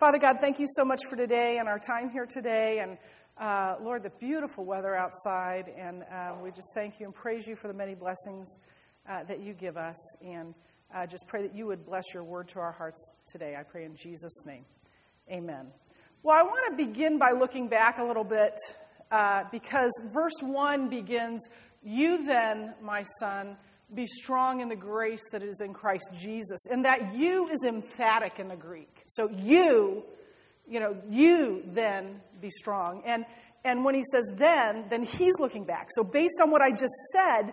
Father God, thank you so much for today and our time here today. And uh, Lord, the beautiful weather outside. And uh, we just thank you and praise you for the many blessings uh, that you give us. And just pray that you would bless your word to our hearts today. I pray in Jesus' name. Amen. Well, I want to begin by looking back a little bit uh, because verse 1 begins You then, my son, be strong in the grace that is in Christ Jesus. And that you is emphatic in the Greek. So you, you know, you then be strong. And and when he says then, then he's looking back. So based on what I just said,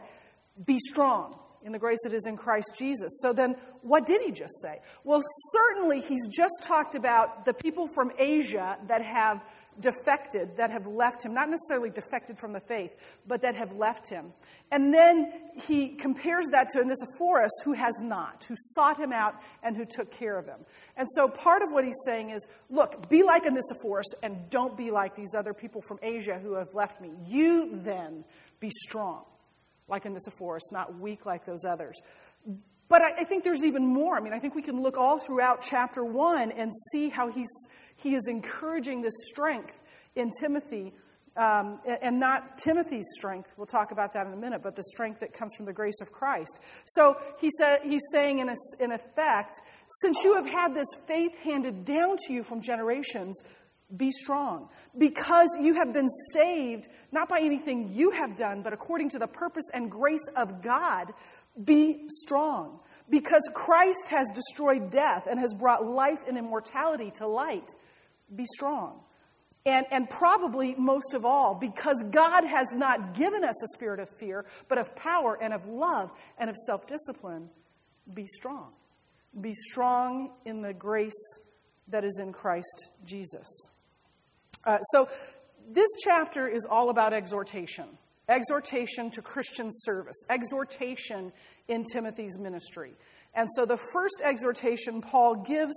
be strong in the grace that is in Christ Jesus. So then what did he just say? Well, certainly he's just talked about the people from Asia that have defected, that have left him, not necessarily defected from the faith, but that have left him. And then he compares that to Onesiphorus, who has not, who sought him out and who took care of him. And so part of what he's saying is look, be like Onesiphorus and don't be like these other people from Asia who have left me. You then be strong like Onesiphorus, not weak like those others. But I, I think there's even more. I mean, I think we can look all throughout chapter one and see how he's, he is encouraging this strength in Timothy um, and not Timothy's strength. We'll talk about that in a minute, but the strength that comes from the grace of Christ. So he said, he's saying, in, a, in effect, since you have had this faith handed down to you from generations, be strong. Because you have been saved, not by anything you have done, but according to the purpose and grace of God, be strong. Because Christ has destroyed death and has brought life and immortality to light, be strong. And, and probably most of all, because God has not given us a spirit of fear, but of power and of love and of self discipline, be strong. Be strong in the grace that is in Christ Jesus. Uh, so, this chapter is all about exhortation exhortation to Christian service, exhortation in Timothy's ministry. And so the first exhortation Paul gives,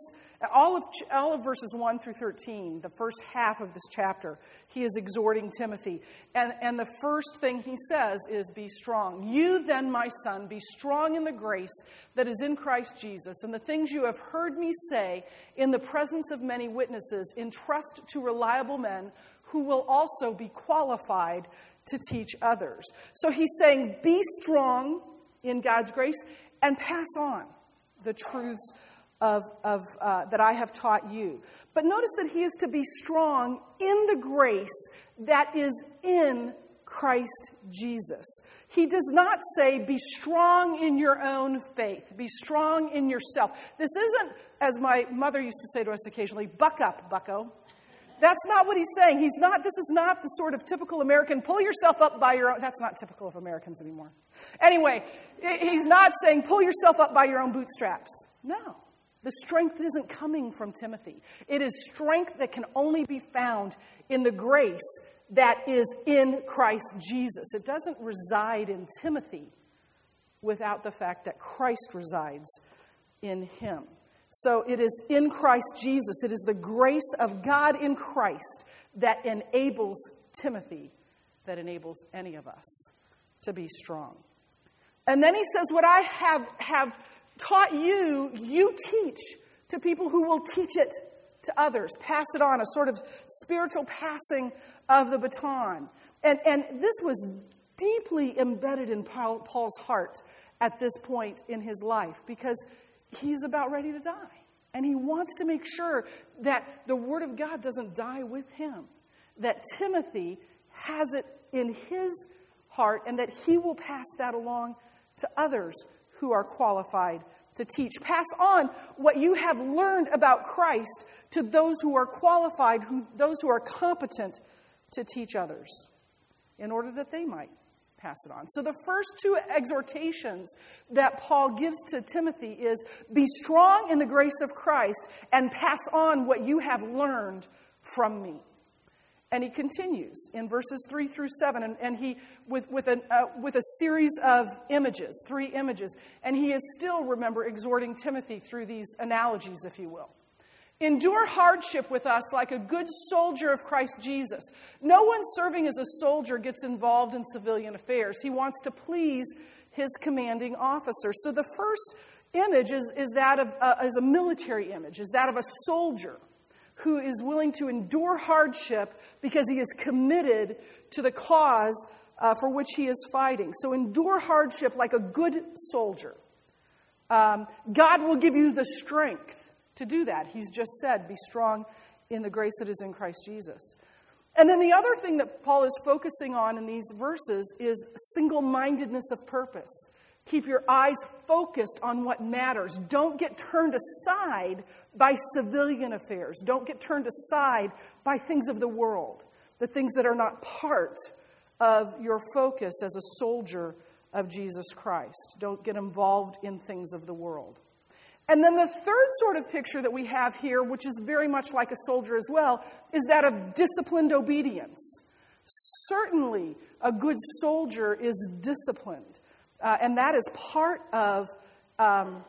all of, all of verses 1 through 13, the first half of this chapter, he is exhorting Timothy. And, and the first thing he says is, Be strong. You then, my son, be strong in the grace that is in Christ Jesus, and the things you have heard me say in the presence of many witnesses, entrust to reliable men who will also be qualified to teach others. So he's saying, Be strong in God's grace and pass on the truths of, of, uh, that I have taught you. But notice that he is to be strong in the grace that is in Christ Jesus. He does not say, be strong in your own faith, be strong in yourself. This isn't, as my mother used to say to us occasionally, buck up, bucko. That's not what he's saying. He's not, this is not the sort of typical American, pull yourself up by your own. That's not typical of Americans anymore. Anyway, he's not saying pull yourself up by your own bootstraps. No. The strength isn't coming from Timothy. It is strength that can only be found in the grace that is in Christ Jesus. It doesn't reside in Timothy without the fact that Christ resides in him. So it is in Christ Jesus, it is the grace of God in Christ that enables Timothy, that enables any of us to be strong. And then he says, What I have, have taught you, you teach to people who will teach it to others. Pass it on, a sort of spiritual passing of the baton. And, and this was deeply embedded in Paul, Paul's heart at this point in his life because he's about ready to die. And he wants to make sure that the Word of God doesn't die with him, that Timothy has it in his heart, and that he will pass that along to others who are qualified to teach. Pass on what you have learned about Christ to those who are qualified, who, those who are competent to teach others, in order that they might pass it on. So the first two exhortations that Paul gives to Timothy is be strong in the grace of Christ and pass on what you have learned from me. And he continues in verses 3 through 7, and, and he, with, with, an, uh, with a series of images, three images, and he is still, remember, exhorting Timothy through these analogies, if you will. Endure hardship with us like a good soldier of Christ Jesus. No one serving as a soldier gets involved in civilian affairs. He wants to please his commanding officer. So the first image is, is that of uh, is a military image, is that of a soldier who is willing to endure hardship because he is committed to the cause uh, for which he is fighting. So endure hardship like a good soldier. Um, God will give you the strength to do that. He's just said, be strong in the grace that is in Christ Jesus. And then the other thing that Paul is focusing on in these verses is single mindedness of purpose. Keep your eyes focused on what matters. Don't get turned aside by civilian affairs. Don't get turned aside by things of the world, the things that are not part of your focus as a soldier of Jesus Christ. Don't get involved in things of the world. And then the third sort of picture that we have here, which is very much like a soldier as well, is that of disciplined obedience. Certainly, a good soldier is disciplined, uh, and that is part of um,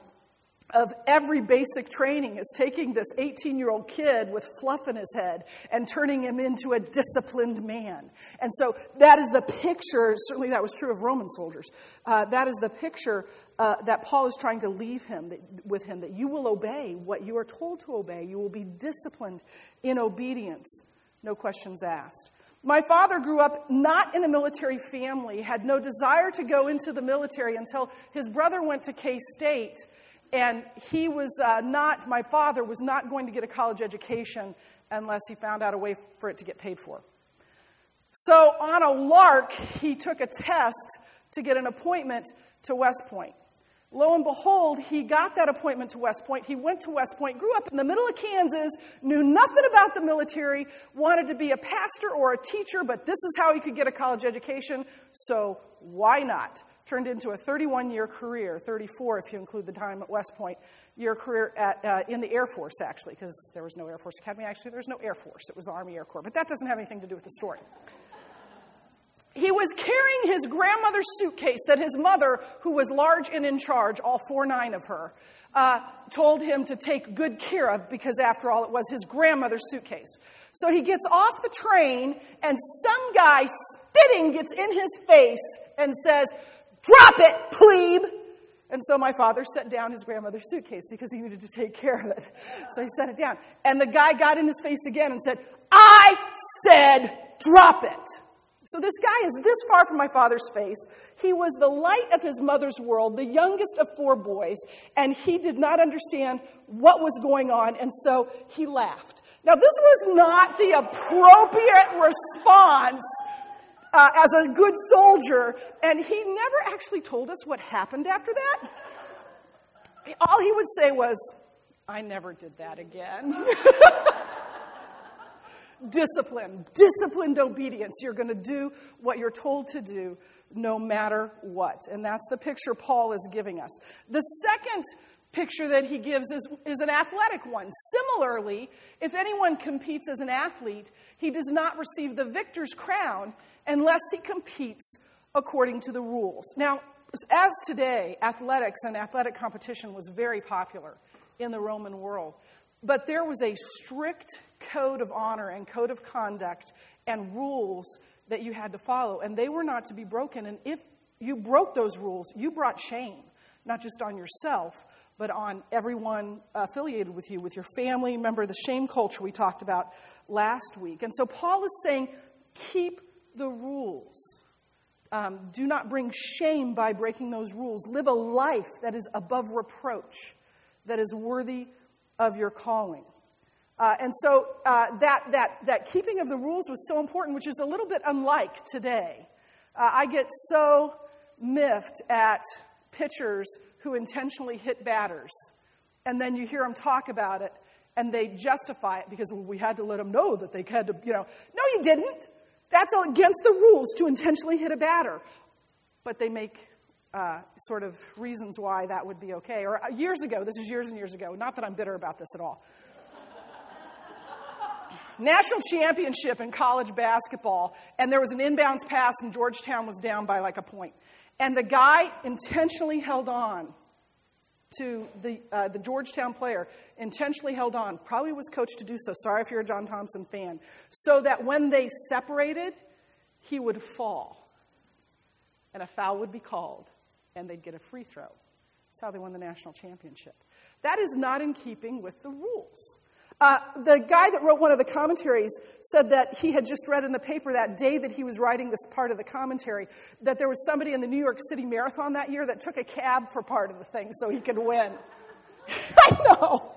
of every basic training is taking this 18 year old kid with fluff in his head and turning him into a disciplined man. And so that is the picture, certainly that was true of Roman soldiers. Uh, that is the picture uh, that Paul is trying to leave him that, with him that you will obey what you are told to obey. You will be disciplined in obedience, no questions asked. My father grew up not in a military family, had no desire to go into the military until his brother went to K State and he was uh, not, my father was not going to get a college education unless he found out a way for it to get paid for. So, on a lark, he took a test to get an appointment to West Point. Lo and behold, he got that appointment to West Point. He went to West Point, grew up in the middle of Kansas, knew nothing about the military, wanted to be a pastor or a teacher, but this is how he could get a college education, so why not? Turned into a 31 year career, 34 if you include the time at West Point, year career at, uh, in the Air Force, actually, because there was no Air Force Academy. Actually, there was no Air Force, it was the Army Air Corps. But that doesn't have anything to do with the story. He was carrying his grandmother's suitcase that his mother, who was large and in charge, all four nine of her, uh, told him to take good care of because, after all, it was his grandmother's suitcase. So he gets off the train, and some guy spitting gets in his face and says, Drop it, plebe! And so my father set down his grandmother's suitcase because he needed to take care of it. So he set it down. And the guy got in his face again and said, I said, drop it. So this guy is this far from my father's face. He was the light of his mother's world, the youngest of four boys, and he did not understand what was going on, and so he laughed. Now, this was not the appropriate response uh, as a good soldier, and he never actually told us what happened after that. All he would say was, I never did that again. Discipline, disciplined obedience. You're going to do what you're told to do no matter what. And that's the picture Paul is giving us. The second picture that he gives is, is an athletic one. Similarly, if anyone competes as an athlete, he does not receive the victor's crown unless he competes according to the rules. Now, as today, athletics and athletic competition was very popular in the Roman world, but there was a strict code of honor and code of conduct and rules that you had to follow, and they were not to be broken. And if you broke those rules, you brought shame, not just on yourself, but on everyone affiliated with you, with your family. Remember the shame culture we talked about last week. And so Paul is saying, keep the rules. Um, do not bring shame by breaking those rules. Live a life that is above reproach, that is worthy of your calling. Uh, and so uh, that, that, that keeping of the rules was so important, which is a little bit unlike today. Uh, I get so miffed at pitchers who intentionally hit batters, and then you hear them talk about it, and they justify it because well, we had to let them know that they had to, you know. No, you didn't. That's against the rules to intentionally hit a batter. But they make uh, sort of reasons why that would be okay. Or uh, years ago, this is years and years ago, not that I'm bitter about this at all. National championship in college basketball, and there was an inbounds pass, and Georgetown was down by like a point. And the guy intentionally held on to the, uh, the Georgetown player, intentionally held on, probably was coached to do so. Sorry if you're a John Thompson fan. So that when they separated, he would fall. And a foul would be called, and they'd get a free throw. That's how they won the national championship. That is not in keeping with the rules. Uh, the guy that wrote one of the commentaries said that he had just read in the paper that day that he was writing this part of the commentary that there was somebody in the New York City Marathon that year that took a cab for part of the thing so he could win. I know.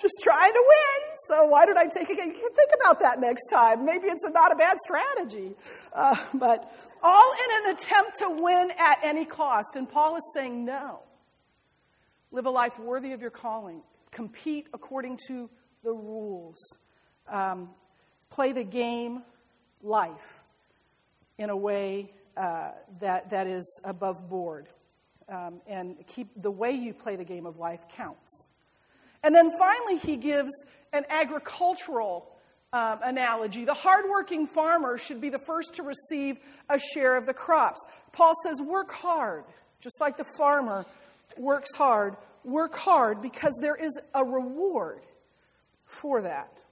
Just trying to win. So why did I take a cab? You can think about that next time. Maybe it's not a bad strategy. Uh, but all in an attempt to win at any cost. And Paul is saying no. Live a life worthy of your calling. Compete according to the rules. Um, play the game life in a way uh, that, that is above board. Um, and keep the way you play the game of life counts. And then finally, he gives an agricultural um, analogy. The hardworking farmer should be the first to receive a share of the crops. Paul says, work hard, just like the farmer works hard. Work hard because there is a reward for that.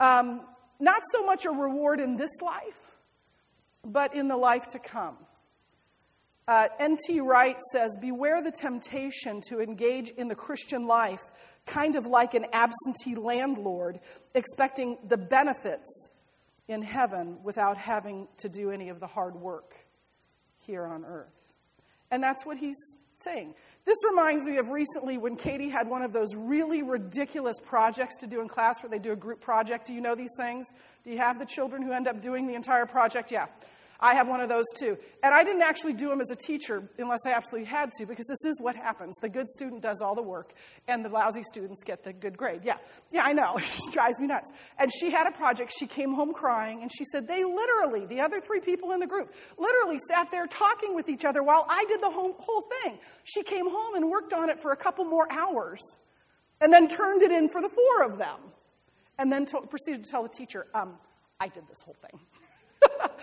Um, not so much a reward in this life, but in the life to come. Uh, N.T. Wright says, Beware the temptation to engage in the Christian life, kind of like an absentee landlord, expecting the benefits in heaven without having to do any of the hard work here on earth. And that's what he's saying. This reminds me of recently when Katie had one of those really ridiculous projects to do in class where they do a group project. Do you know these things? Do you have the children who end up doing the entire project? Yeah. I have one of those too. And I didn't actually do them as a teacher unless I absolutely had to, because this is what happens. The good student does all the work, and the lousy students get the good grade. Yeah, yeah, I know. It just drives me nuts. And she had a project. She came home crying, and she said they literally, the other three people in the group, literally sat there talking with each other while I did the whole, whole thing. She came home and worked on it for a couple more hours, and then turned it in for the four of them, and then to- proceeded to tell the teacher, um, I did this whole thing.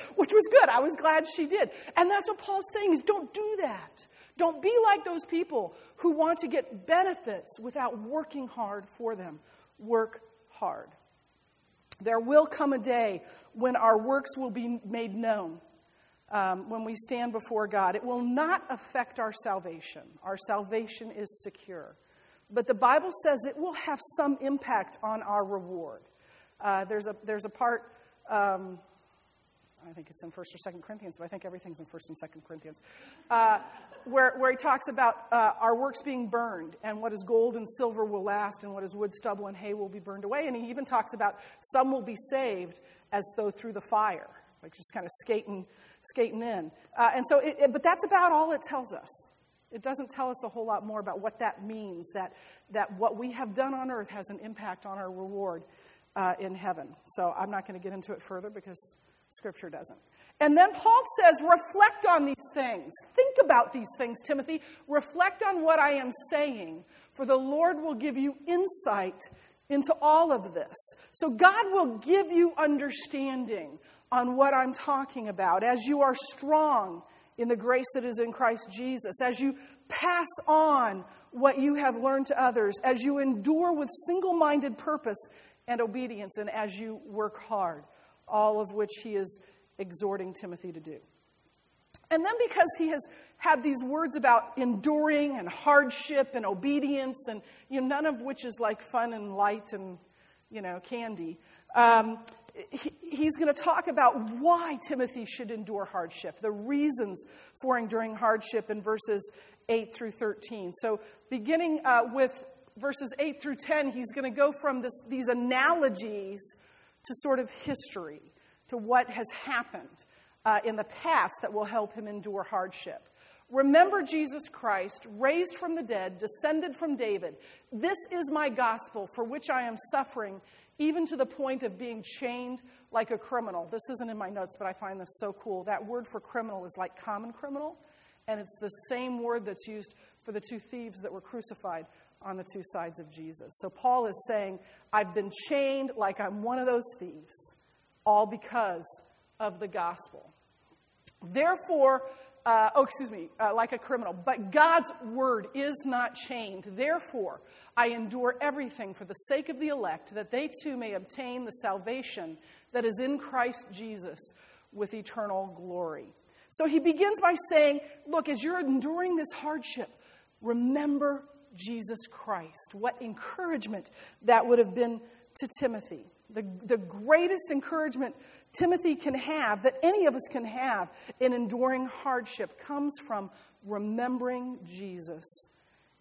which was good. I was glad she did. And that's what Paul's saying is don't do that. Don't be like those people who want to get benefits without working hard for them. Work hard. There will come a day when our works will be made known. Um, when we stand before God, it will not affect our salvation. Our salvation is secure. But the Bible says it will have some impact on our reward. Uh, there's, a, there's a part, um, I think it's in 1st or 2nd Corinthians, but I think everything's in 1st and 2nd Corinthians, uh, where, where he talks about uh, our works being burned, and what is gold and silver will last, and what is wood, stubble, and hay will be burned away. And he even talks about some will be saved as though through the fire, like just kind of skating, skating in. Uh, and so, it, it, but that's about all it tells us. It doesn't tell us a whole lot more about what that means, that, that what we have done on earth has an impact on our reward uh, in heaven. So I'm not going to get into it further because Scripture doesn't. And then Paul says, reflect on these things. Think about these things, Timothy. Reflect on what I am saying, for the Lord will give you insight into all of this. So God will give you understanding on what I'm talking about as you are strong in the grace that is in Christ Jesus, as you pass on what you have learned to others, as you endure with single minded purpose and obedience, and as you work hard all of which he is exhorting Timothy to do. And then because he has had these words about enduring and hardship and obedience, and you know, none of which is like fun and light and you know candy, um, he, he's going to talk about why Timothy should endure hardship, the reasons for enduring hardship in verses 8 through 13. So, beginning uh, with verses 8 through 10, he's going to go from this, these analogies to sort of history, to what has happened uh, in the past that will help him endure hardship. Remember Jesus Christ, raised from the dead, descended from David. This is my gospel for which I am suffering, even to the point of being chained like a criminal. This isn't in my notes, but I find this so cool. That word for criminal is like common criminal, and it's the same word that's used for the two thieves that were crucified on the two sides of Jesus. So Paul is saying, I've been chained like I'm one of those thieves, all because of the gospel. Therefore, uh, oh, excuse me, uh, like a criminal. But God's word is not chained. Therefore, I endure everything for the sake of the elect, that they too may obtain the salvation that is in Christ Jesus with eternal glory. So he begins by saying, Look, as you're enduring this hardship, remember Jesus Christ. What encouragement that would have been to Timothy. The, the greatest encouragement Timothy can have, that any of us can have in enduring hardship, comes from remembering Jesus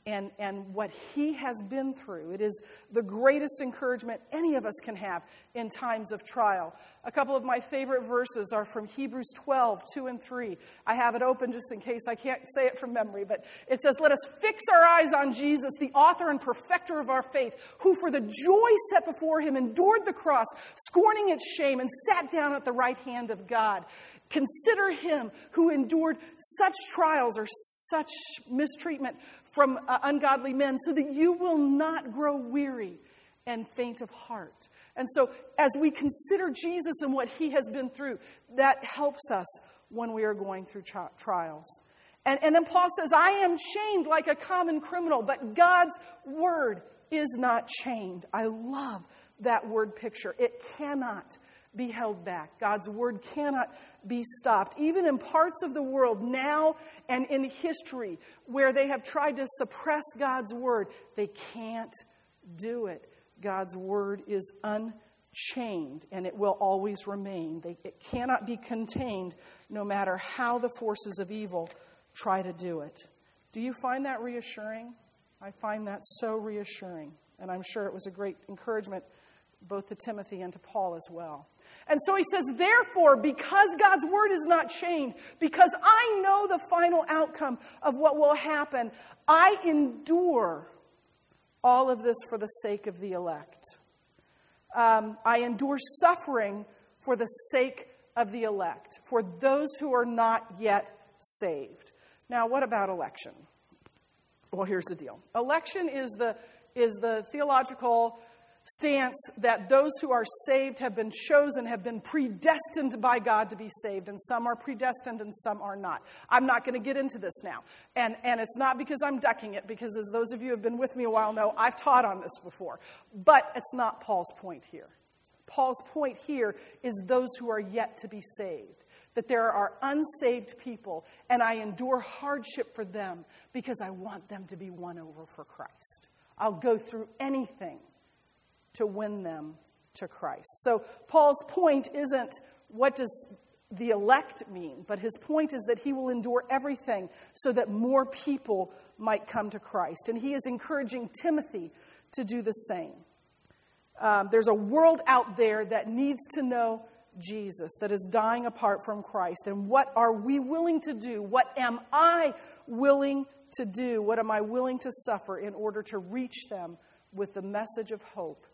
and, and what he has been through. It is the greatest encouragement any of us can have in times of trial. A couple of my favorite verses are from Hebrews 12, 2 and 3. I have it open just in case I can't say it from memory, but it says, Let us fix our eyes on Jesus, the author and perfecter of our faith, who for the joy set before him endured the cross, scorning its shame, and sat down at the right hand of God. Consider him who endured such trials or such mistreatment from uh, ungodly men so that you will not grow weary and faint of heart. And so, as we consider Jesus and what he has been through, that helps us when we are going through tri- trials. And, and then Paul says, I am chained like a common criminal, but God's word is not chained. I love that word picture. It cannot be held back. God's word cannot be stopped. Even in parts of the world now and in history where they have tried to suppress God's word, they can't do it. God's word is unchained and it will always remain. They, it cannot be contained no matter how the forces of evil try to do it. Do you find that reassuring? I find that so reassuring. And I'm sure it was a great encouragement both to Timothy and to Paul as well. And so he says, therefore, because God's word is not chained, because I know the final outcome of what will happen, I endure all of this for the sake of the elect. Um, I endure suffering for the sake of the elect, for those who are not yet saved. Now, what about election? Well, here's the deal election is the, is the theological stance that those who are saved have been chosen, have been predestined by God to be saved, and some are predestined and some are not. I'm not going to get into this now. And, and it's not because I'm ducking it, because as those of you who have been with me a while know, I've taught on this before. But it's not Paul's point here. Paul's point here is those who are yet to be saved. That there are unsaved people, and I endure hardship for them because I want them to be won over for Christ. I'll go through anything to win them to Christ. So Paul's point isn't what does the elect mean, but his point is that he will endure everything so that more people might come to Christ. And he is encouraging Timothy to do the same. Um, there's a world out there that needs to know Jesus, that is dying apart from Christ. And what are we willing to do? What am I willing to do? What am I willing to suffer in order to reach them with the message of hope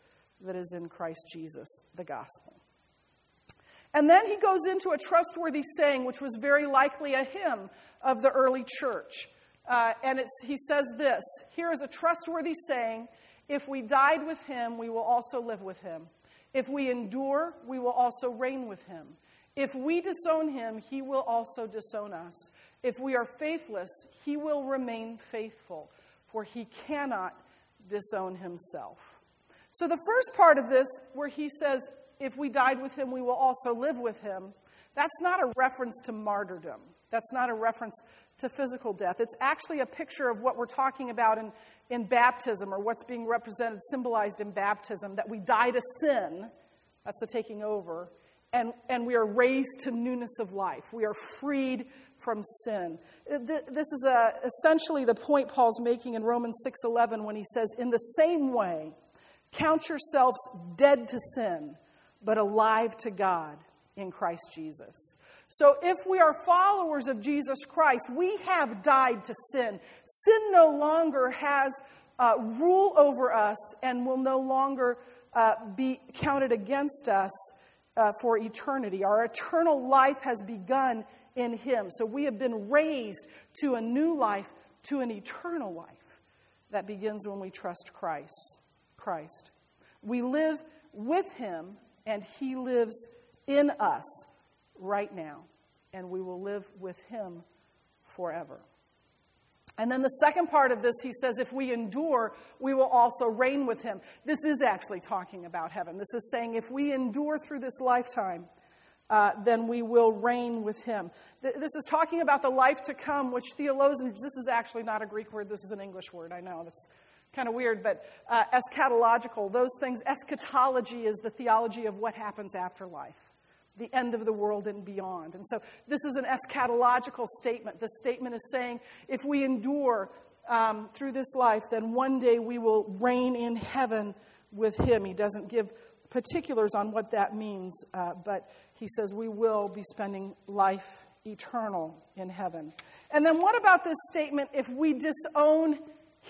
that is in Christ Jesus, the gospel. And then he goes into a trustworthy saying, which was very likely a hymn of the early church. Uh, and he says this Here is a trustworthy saying if we died with him, we will also live with him. If we endure, we will also reign with him. If we disown him, he will also disown us. If we are faithless, he will remain faithful, for he cannot disown himself. So, the first part of this, where he says, if we died with him, we will also live with him, that's not a reference to martyrdom. That's not a reference to physical death. It's actually a picture of what we're talking about in, in baptism, or what's being represented, symbolized in baptism, that we die to sin, that's the taking over, and, and we are raised to newness of life. We are freed from sin. This is a, essentially the point Paul's making in Romans 6:11 when he says, "In the same way, Count yourselves dead to sin, but alive to God in Christ Jesus. So, if we are followers of Jesus Christ, we have died to sin. Sin no longer has uh, rule over us and will no longer uh, be counted against us uh, for eternity. Our eternal life has begun in Him. So, we have been raised to a new life, to an eternal life that begins when we trust Christ. Christ. We live with him, and he lives in us right now, and we will live with him forever. And then the second part of this, he says, if we endure, we will also reign with him. This is actually talking about heaven. This is saying if we endure through this lifetime, uh, then we will reign with him. Th- this is talking about the life to come, which theologians, this is actually not a Greek word, this is an English word, I know. That's kind of weird, but uh, eschatological, those things, eschatology is the theology of what happens after life, the end of the world and beyond. And so this is an eschatological statement. The statement is saying if we endure um, through this life, then one day we will reign in heaven with him. He doesn't give particulars on what that means, uh, but he says we will be spending life eternal in heaven. And then what about this statement if we disown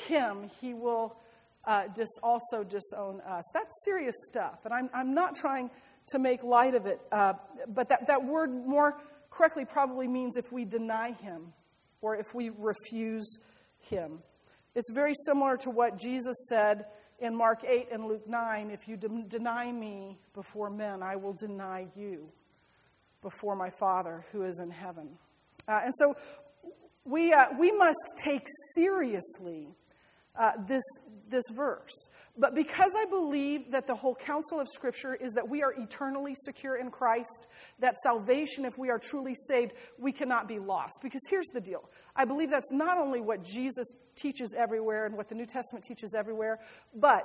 him, he will uh, dis- also disown us. That's serious stuff. And I'm, I'm not trying to make light of it, uh, but that, that word more correctly probably means if we deny him or if we refuse him. It's very similar to what Jesus said in Mark 8 and Luke 9 if you de- deny me before men, I will deny you before my Father who is in heaven. Uh, and so we, uh, we must take seriously uh, this, this verse. But because I believe that the whole counsel of Scripture is that we are eternally secure in Christ, that salvation, if we are truly saved, we cannot be lost. Because here's the deal I believe that's not only what Jesus teaches everywhere and what the New Testament teaches everywhere, but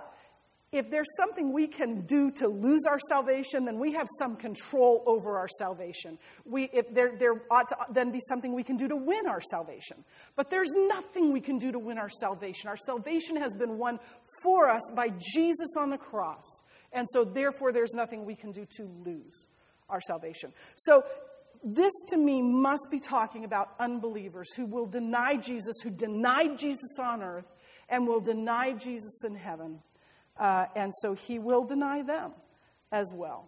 if there's something we can do to lose our salvation, then we have some control over our salvation. We, if there, there ought to then be something we can do to win our salvation. But there's nothing we can do to win our salvation. Our salvation has been won for us by Jesus on the cross. And so, therefore, there's nothing we can do to lose our salvation. So, this to me must be talking about unbelievers who will deny Jesus, who denied Jesus on earth, and will deny Jesus in heaven. Uh, and so he will deny them as well.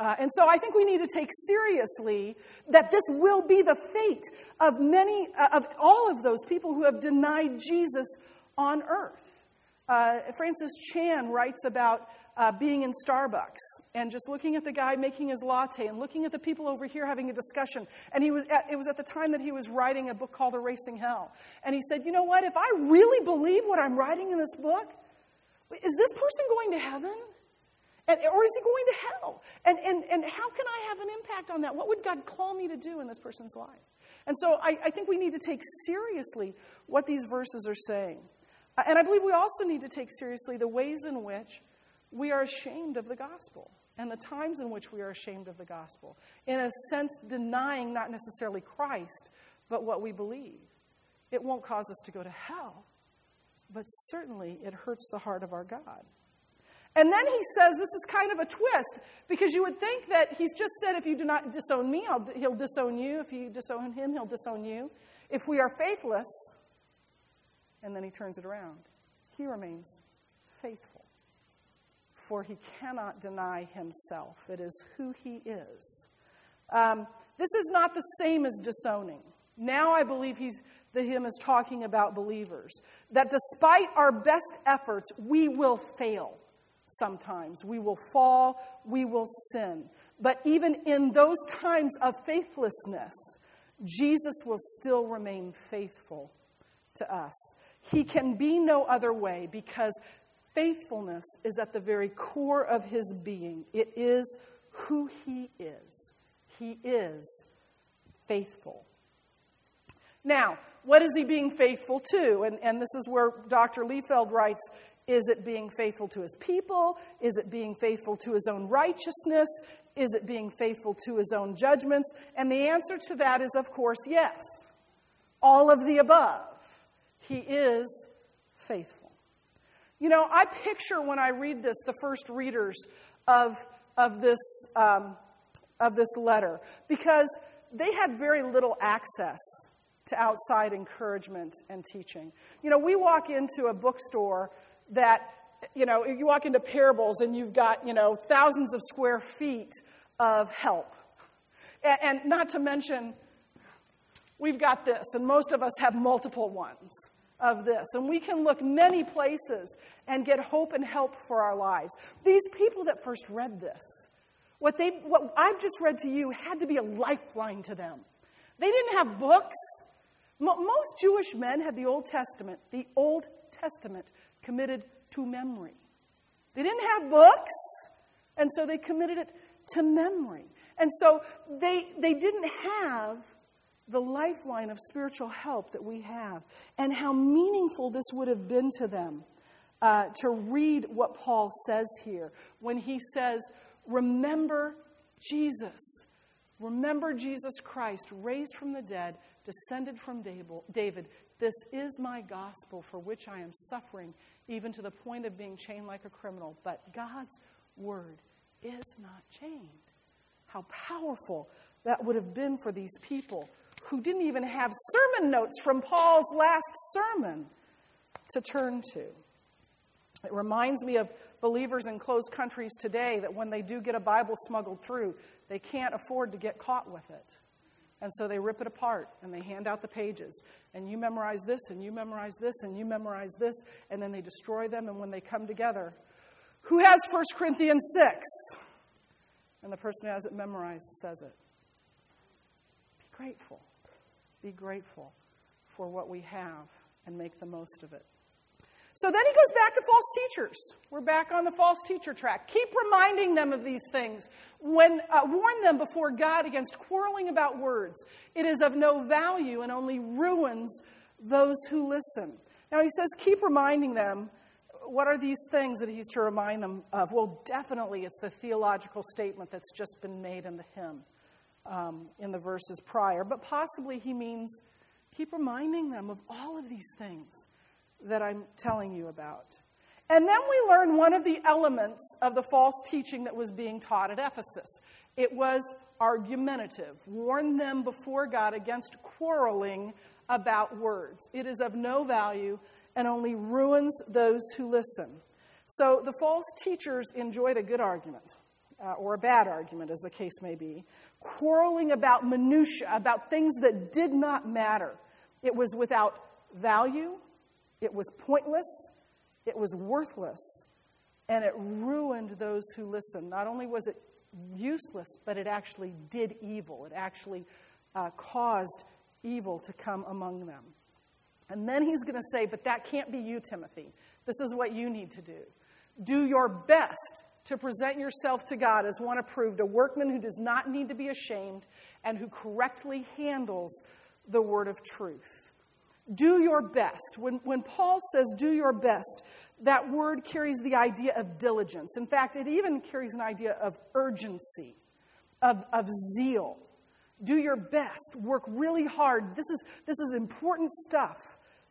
Uh, and so I think we need to take seriously that this will be the fate of many, uh, of all of those people who have denied Jesus on earth. Uh, Francis Chan writes about uh, being in Starbucks and just looking at the guy making his latte and looking at the people over here having a discussion. And he was at, it was at the time that he was writing a book called Erasing Hell. And he said, You know what? If I really believe what I'm writing in this book, is this person going to heaven? And, or is he going to hell? And, and, and how can I have an impact on that? What would God call me to do in this person's life? And so I, I think we need to take seriously what these verses are saying. Uh, and I believe we also need to take seriously the ways in which we are ashamed of the gospel and the times in which we are ashamed of the gospel. In a sense, denying not necessarily Christ, but what we believe. It won't cause us to go to hell, but certainly it hurts the heart of our God. And then he says this is kind of a twist because you would think that he's just said, if you do not disown me, I'll, he'll disown you. If you disown him, he'll disown you. If we are faithless, and then he turns it around, he remains faithful. For he cannot deny himself, it is who he is. Um, this is not the same as disowning. Now I believe he's, the hymn is talking about believers. That despite our best efforts, we will fail sometimes. We will fall, we will sin. But even in those times of faithlessness, Jesus will still remain faithful to us. He can be no other way because faithfulness is at the very core of his being. It is who he is. He is faithful. Now, what is he being faithful to? And, and this is where Dr. Liefeld writes Is it being faithful to his people? Is it being faithful to his own righteousness? Is it being faithful to his own judgments? And the answer to that is, of course, yes. All of the above. He is faithful. You know, I picture when I read this, the first readers of, of, this, um, of this letter, because they had very little access to outside encouragement and teaching. You know, we walk into a bookstore that, you know, you walk into parables and you've got, you know, thousands of square feet of help. And, not to mention, we've got this, and most of us have multiple ones of this. And we can look many places and get hope and help for our lives. These people that first read this, what, they, what I've just read to you had to be a lifeline to them. They didn't have books. Most Jewish men had the Old Testament, the Old Testament committed to memory. They didn't have books, and so they committed it to memory. And so they, they didn't have the lifeline of spiritual help that we have, and how meaningful this would have been to them uh, to read what Paul says here when he says, Remember Jesus. Remember Jesus Christ, raised from the dead, descended from David. This is my gospel for which I am suffering, even to the point of being chained like a criminal. But God's word is not chained. How powerful that would have been for these people who didn't even have sermon notes from Paul's last sermon to turn to. It reminds me of believers in closed countries today that when they do get a Bible smuggled through, they can't afford to get caught with it. And so they rip it apart and they hand out the pages. And you memorize this, and you memorize this, and you memorize this, and then they destroy them. And when they come together, who has 1 Corinthians 6? And the person who has it memorized says it. Be grateful. Be grateful for what we have and make the most of it. So then he goes back to false teachers. We're back on the false teacher track. Keep reminding them of these things. When uh, warn them before God against quarreling about words. It is of no value and only ruins those who listen. Now he says, keep reminding them. What are these things that he's to remind them of? Well, definitely it's the theological statement that's just been made in the hymn um, in the verses prior. But possibly he means keep reminding them of all of these things that I'm telling you about. And then we learn one of the elements of the false teaching that was being taught at Ephesus. It was argumentative. Warn them before God against quarreling about words. It is of no value and only ruins those who listen. So the false teachers enjoyed a good argument, uh, or a bad argument, as the case may be, quarreling about minutiae, about things that did not matter. It was without value it was pointless, it was worthless, and it ruined those who listened. Not only was it useless, but it actually did evil. It actually uh, caused evil to come among them. And then he's going to say, But that can't be you, Timothy. This is what you need to do. Do your best to present yourself to God as one approved, a workman who does not need to be ashamed and who correctly handles the word of truth. Do your best. When, when Paul says do your best, that word carries the idea of diligence. In fact, it even carries an idea of urgency, of, of zeal. Do your best. Work really hard. This is, this is important stuff.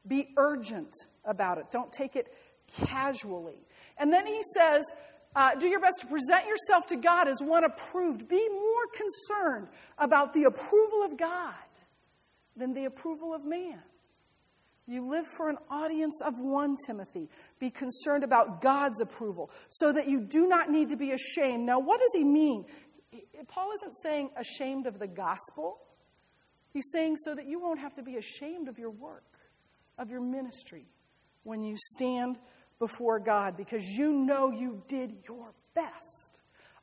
Be urgent about it. Don't take it casually. And then he says, uh, do your best to present yourself to God as one approved. Be more concerned about the approval of God than the approval of man. You live for an audience of one, Timothy. Be concerned about God's approval so that you do not need to be ashamed. Now, what does he mean? Paul isn't saying ashamed of the gospel. He's saying so that you won't have to be ashamed of your work, of your ministry, when you stand before God because you know you did your best.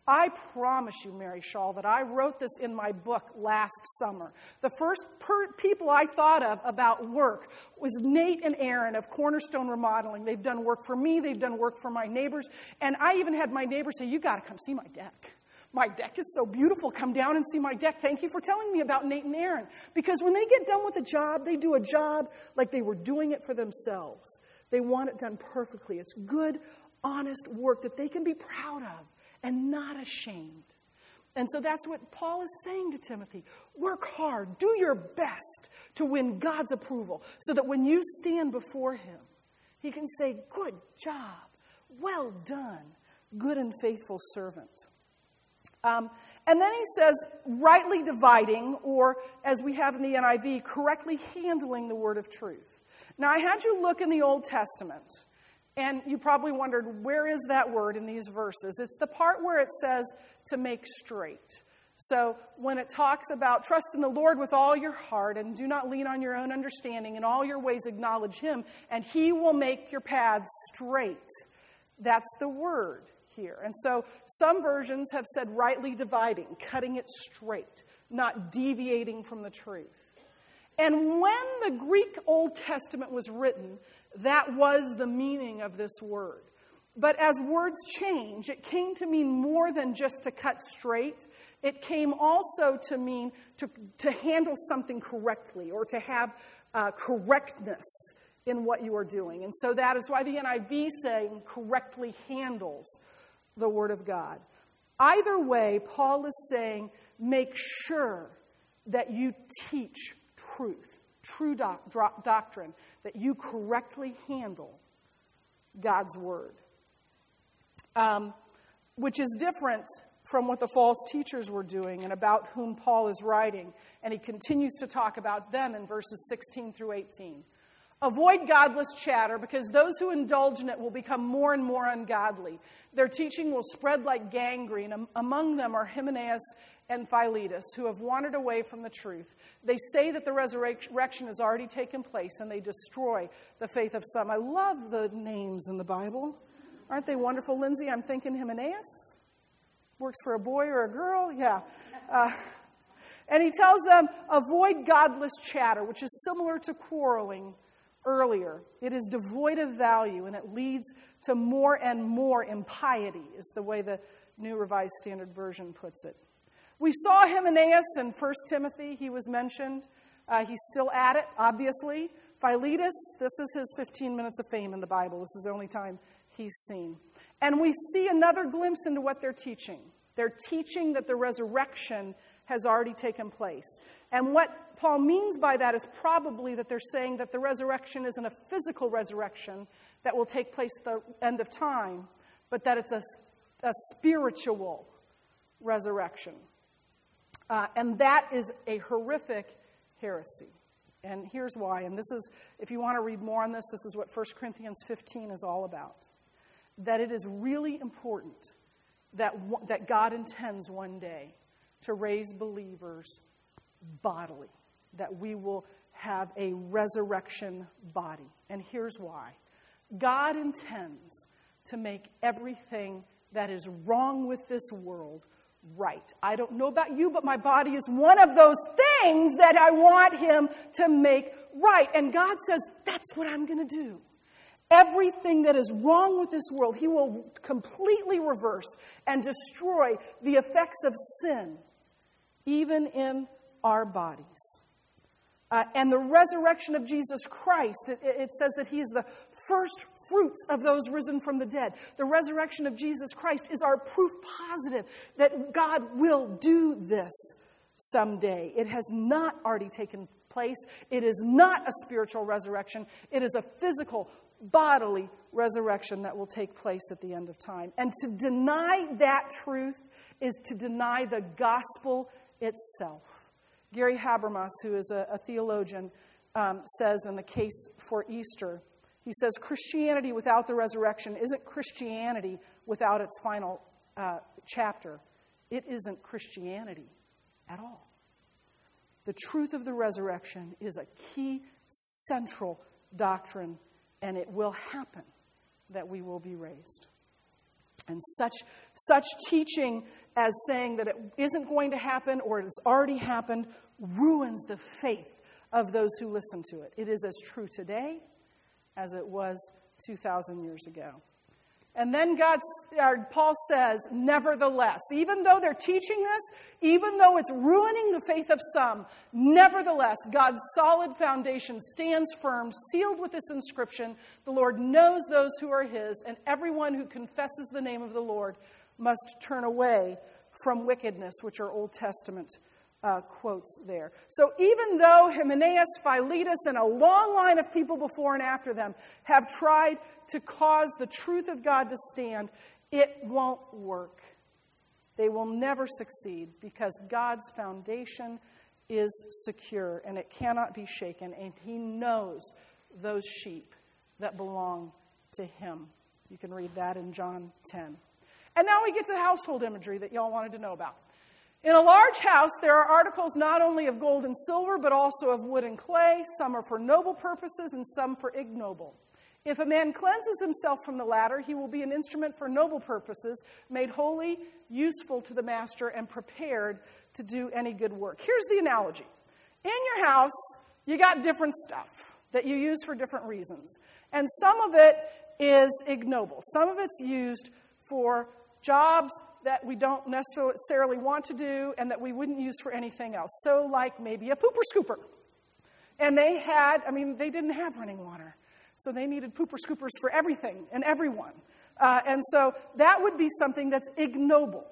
I promise you, Mary Shaw, that I wrote this in my book last summer. The first per- people I thought of about work was Nate and Aaron of Cornerstone Remodeling. They've done work for me, they've done work for my neighbors, and I even had my neighbors say, You got to come see my deck. My deck is so beautiful. Come down and see my deck. Thank you for telling me about Nate and Aaron. Because when they get done with a job, they do a job like they were doing it for themselves. They want it done perfectly. It's good, honest work that they can be proud of and not ashamed. And so that's what Paul is saying to Timothy. Work hard, do your best to win God's approval so that when you stand before him, he can say, Good job, well done, good and faithful servant. Um, and then he says, rightly dividing, or as we have in the NIV, correctly handling the word of truth. Now, I had you look in the Old Testament and you probably wondered, where is that word in these verses? It's the part where it says to make straight. So when it talks about trust in the Lord with all your heart and do not lean on your own understanding, in all your ways acknowledge Him, and He will make your paths straight. That's the word here. And so some versions have said rightly dividing, cutting it straight, not deviating from the truth. And when the Greek Old Testament was written, that was the meaning of this word. But as words change, it came to mean more than just to cut straight. It came also to mean to, to handle something correctly or to have uh, correctness in what you are doing. And so that is why the NIV saying correctly handles the Word of God. Either way, Paul is saying make sure that you teach truth, true doc- doctrine, that you correctly handle God's Word. Um, which is different from what the false teachers were doing and about whom Paul is writing. And he continues to talk about them in verses 16 through 18. Avoid godless chatter because those who indulge in it will become more and more ungodly. Their teaching will spread like gangrene. Among them are Hymenaeus and Philetus, who have wandered away from the truth. They say that the resurrection has already taken place and they destroy the faith of some. I love the names in the Bible. Aren't they wonderful, Lindsay? I'm thinking Hymenaeus. Works for a boy or a girl? Yeah. Uh, and he tells them, avoid godless chatter, which is similar to quarreling earlier. It is devoid of value and it leads to more and more impiety, is the way the New Revised Standard Version puts it. We saw Hymenaeus in 1 Timothy, he was mentioned. Uh, he's still at it, obviously. Philetus, this is his 15 minutes of fame in the Bible. This is the only time he's seen. And we see another glimpse into what they're teaching. They're teaching that the resurrection has already taken place. And what Paul means by that is probably that they're saying that the resurrection isn't a physical resurrection that will take place at the end of time, but that it's a, a spiritual resurrection. Uh, and that is a horrific heresy. And here's why. And this is, if you want to read more on this, this is what 1 Corinthians 15 is all about that it is really important that, that God intends one day to raise believers bodily, that we will have a resurrection body. And here's why God intends to make everything that is wrong with this world right. I don't know about you, but my body is one of those things that I want Him to make right. And God says, that's what I'm going to do. Everything that is wrong with this world, he will completely reverse and destroy the effects of sin, even in our bodies. Uh, and the resurrection of Jesus Christ, it, it says that he is the first fruits of those risen from the dead. The resurrection of Jesus Christ is our proof positive that God will do this someday. It has not already taken place. It is not a spiritual resurrection, it is a physical, bodily resurrection that will take place at the end of time. And to deny that truth is to deny the gospel itself. Gary Habermas, who is a, a theologian, um, says in the case for Easter, he says Christianity without the resurrection isn't Christianity without its final uh, chapter. It isn't Christianity at all. The truth of the resurrection is a key central doctrine and it will happen that we will be raised. And such, such teaching as saying that it isn't going to happen or it has already happened ruins the faith of those who listen to it. It is as true today as it was 2,000 years ago. And then God, Paul says, nevertheless, even though they're teaching this, even though it's ruining the faith of some, nevertheless, God's solid foundation stands firm, sealed with this inscription The Lord knows those who are his, and everyone who confesses the name of the Lord must turn away from wickedness, which are Old Testament uh, quotes there. So even though Hymenaeus, Philetus, and a long line of people before and after them have tried to cause the truth of God to stand, it won't work. They will never succeed because God's foundation is secure and it cannot be shaken, and He knows those sheep that belong to Him. You can read that in John 10. And now we get to the household imagery that y'all wanted to know about. In a large house, there are articles not only of gold and silver, but also of wood and clay. Some are for noble purposes and some for ignoble. If a man cleanses himself from the latter, he will be an instrument for noble purposes, made holy, useful to the master, and prepared to do any good work. Here's the analogy In your house, you got different stuff that you use for different reasons. And some of it is ignoble. Some of it's used for jobs that we don't necessarily want to do and that we wouldn't use for anything else. So, like maybe a pooper scooper. And they had, I mean, they didn't have running water. So they needed pooper scoopers for everything and everyone. Uh, and so that would be something that's ignoble.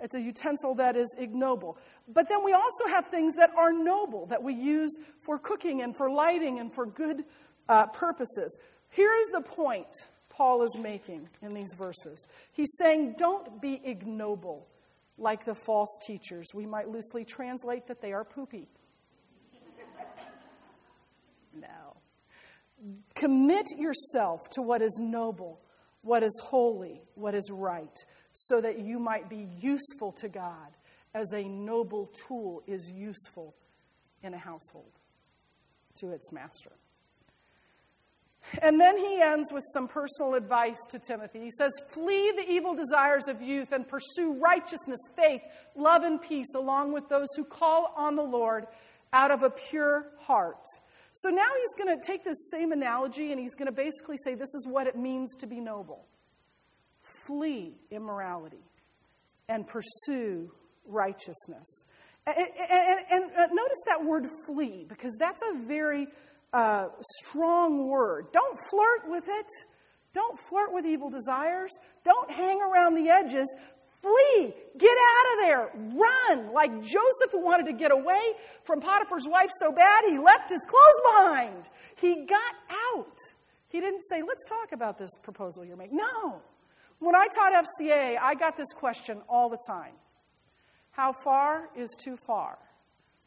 It's a utensil that is ignoble. But then we also have things that are noble that we use for cooking and for lighting and for good uh, purposes. Here is the point Paul is making in these verses. He's saying, don't be ignoble like the false teachers. We might loosely translate that they are poopy. no. Commit yourself to what is noble, what is holy, what is right, so that you might be useful to God as a noble tool is useful in a household to its master. And then he ends with some personal advice to Timothy. He says, Flee the evil desires of youth and pursue righteousness, faith, love, and peace, along with those who call on the Lord out of a pure heart. So now he's going to take this same analogy and he's going to basically say this is what it means to be noble flee immorality and pursue righteousness. And, and, and, and notice that word flee, because that's a very uh, strong word. Don't flirt with it. Don't flirt with evil desires. Don't hang around the edges. Flee. Get out of there. Run. Like Joseph, who wanted to get away from Potiphar's wife so bad, he left his clothes behind. He got out. He didn't say, let's talk about this proposal you're making. No. When I taught FCA, I got this question all the time How far is too far?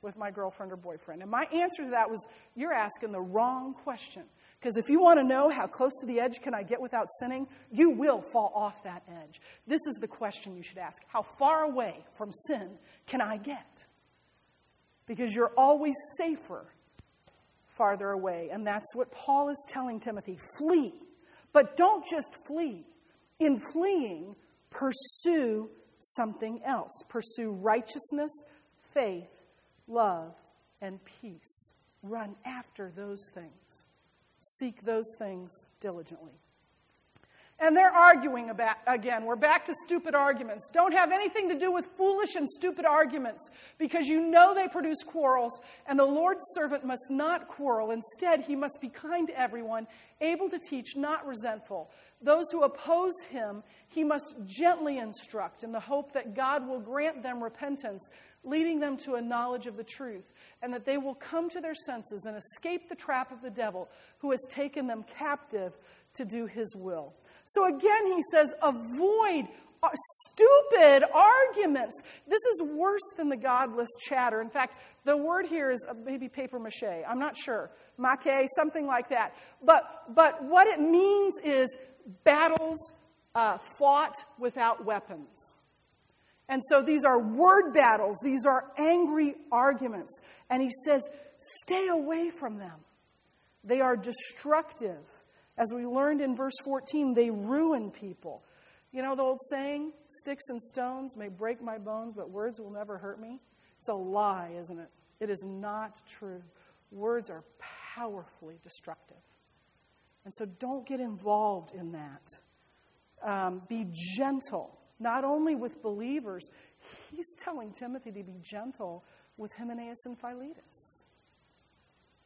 With my girlfriend or boyfriend? And my answer to that was, You're asking the wrong question. Because if you want to know how close to the edge can I get without sinning, you will fall off that edge. This is the question you should ask How far away from sin can I get? Because you're always safer farther away. And that's what Paul is telling Timothy flee. But don't just flee. In fleeing, pursue something else. Pursue righteousness, faith, love, and peace. Run after those things. Seek those things diligently. And they're arguing about, again, we're back to stupid arguments. Don't have anything to do with foolish and stupid arguments because you know they produce quarrels, and the Lord's servant must not quarrel. Instead, he must be kind to everyone, able to teach, not resentful. Those who oppose him, he must gently instruct in the hope that God will grant them repentance leading them to a knowledge of the truth, and that they will come to their senses and escape the trap of the devil who has taken them captive to do his will. So again, he says, avoid uh, stupid arguments. This is worse than the godless chatter. In fact, the word here is maybe paper mache. I'm not sure. Maque, something like that. But, but what it means is battles uh, fought without weapons. And so these are word battles, these are angry arguments. And he says, stay away from them. They are destructive. As we learned in verse 14, they ruin people. You know the old saying, sticks and stones may break my bones, but words will never hurt me? It's a lie, isn't it? It is not true. Words are powerfully destructive. And so don't get involved in that. Um, be gentle not only with believers, he's telling Timothy to be gentle with Hymenaeus and Philetus.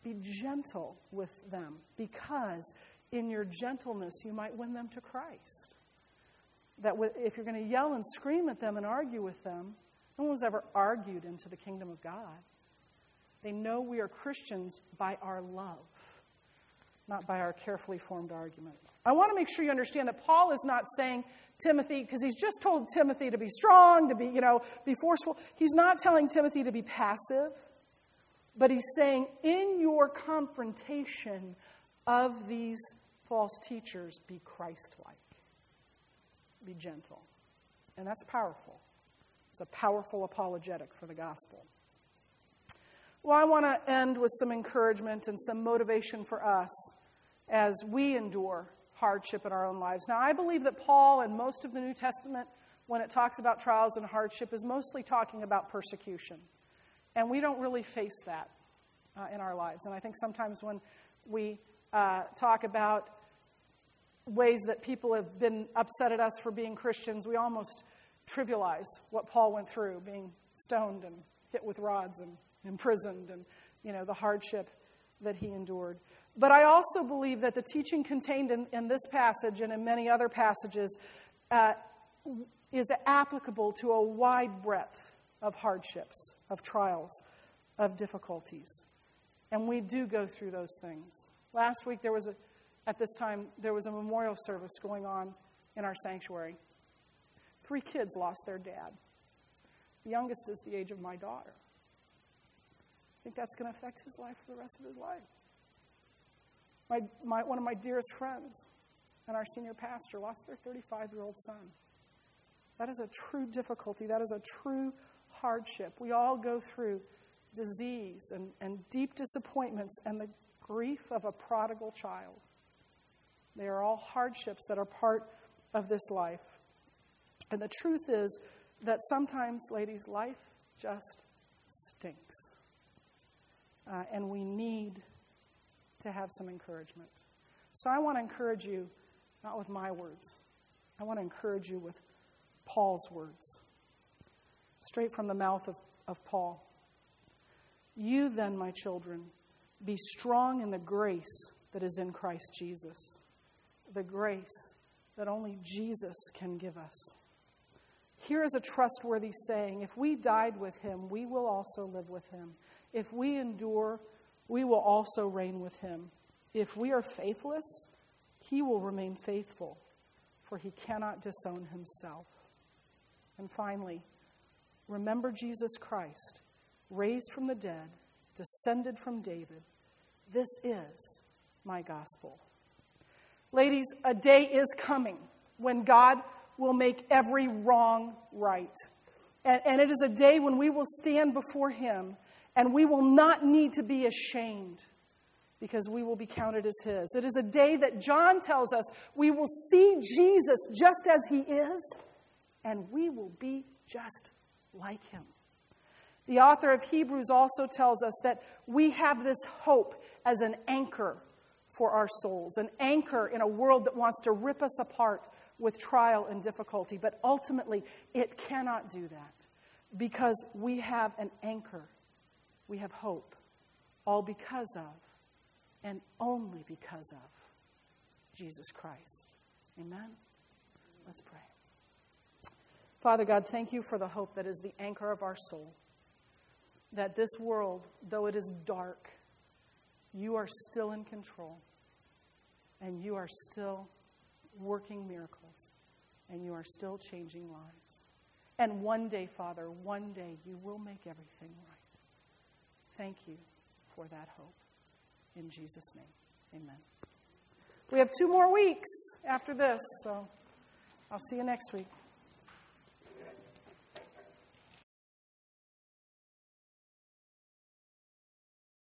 Be gentle with them because in your gentleness you might win them to Christ. That if you're going to yell and scream at them and argue with them, no one's ever argued into the kingdom of God. They know we are Christians by our love, not by our carefully formed argument. I want to make sure you understand that Paul is not saying Timothy, because he's just told Timothy to be strong, to be, you know, be forceful. He's not telling Timothy to be passive, but he's saying, in your confrontation of these false teachers, be Christ like, be gentle. And that's powerful. It's a powerful apologetic for the gospel. Well, I want to end with some encouragement and some motivation for us as we endure hardship in our own lives. Now, I believe that Paul and most of the New Testament, when it talks about trials and hardship, is mostly talking about persecution. And we don't really face that uh, in our lives. And I think sometimes when we uh, talk about ways that people have been upset at us for being Christians, we almost trivialize what Paul went through, being stoned and hit with rods and imprisoned and, you know, the hardship that he endured. But I also believe that the teaching contained in, in this passage and in many other passages uh, is applicable to a wide breadth of hardships, of trials, of difficulties. And we do go through those things. Last week, there was a, at this time, there was a memorial service going on in our sanctuary. Three kids lost their dad. The youngest is the age of my daughter. I think that's going to affect his life for the rest of his life. My, my, one of my dearest friends and our senior pastor lost their 35 year old son. That is a true difficulty. That is a true hardship. We all go through disease and, and deep disappointments and the grief of a prodigal child. They are all hardships that are part of this life. And the truth is that sometimes, ladies, life just stinks. Uh, and we need to have some encouragement. So I want to encourage you, not with my words, I want to encourage you with Paul's words, straight from the mouth of, of Paul. You then, my children, be strong in the grace that is in Christ Jesus, the grace that only Jesus can give us. Here is a trustworthy saying if we died with him, we will also live with him. If we endure, we will also reign with him. If we are faithless, he will remain faithful, for he cannot disown himself. And finally, remember Jesus Christ, raised from the dead, descended from David. This is my gospel. Ladies, a day is coming when God will make every wrong right. And, and, it is a day when we will stand before Him and we will not need to be ashamed because we will be counted as His. It is a day that John tells us we will see Jesus just as He is and we will be just like Him. The author of Hebrews also tells us that we have this hope as an anchor for our souls, an anchor in a world that wants to rip us apart with trial and difficulty. But ultimately, it cannot do that because we have an anchor. We have hope, all because of and only because of Jesus Christ. Amen? Let's pray. Father God, thank you for the hope that is the anchor of our soul. That this world, though it is dark, you are still in control and you are still working miracles and you are still changing lives. And one day, Father, one day you will make everything right. Thank you for that hope. In Jesus' name, amen. We have two more weeks after this, so I'll see you next week.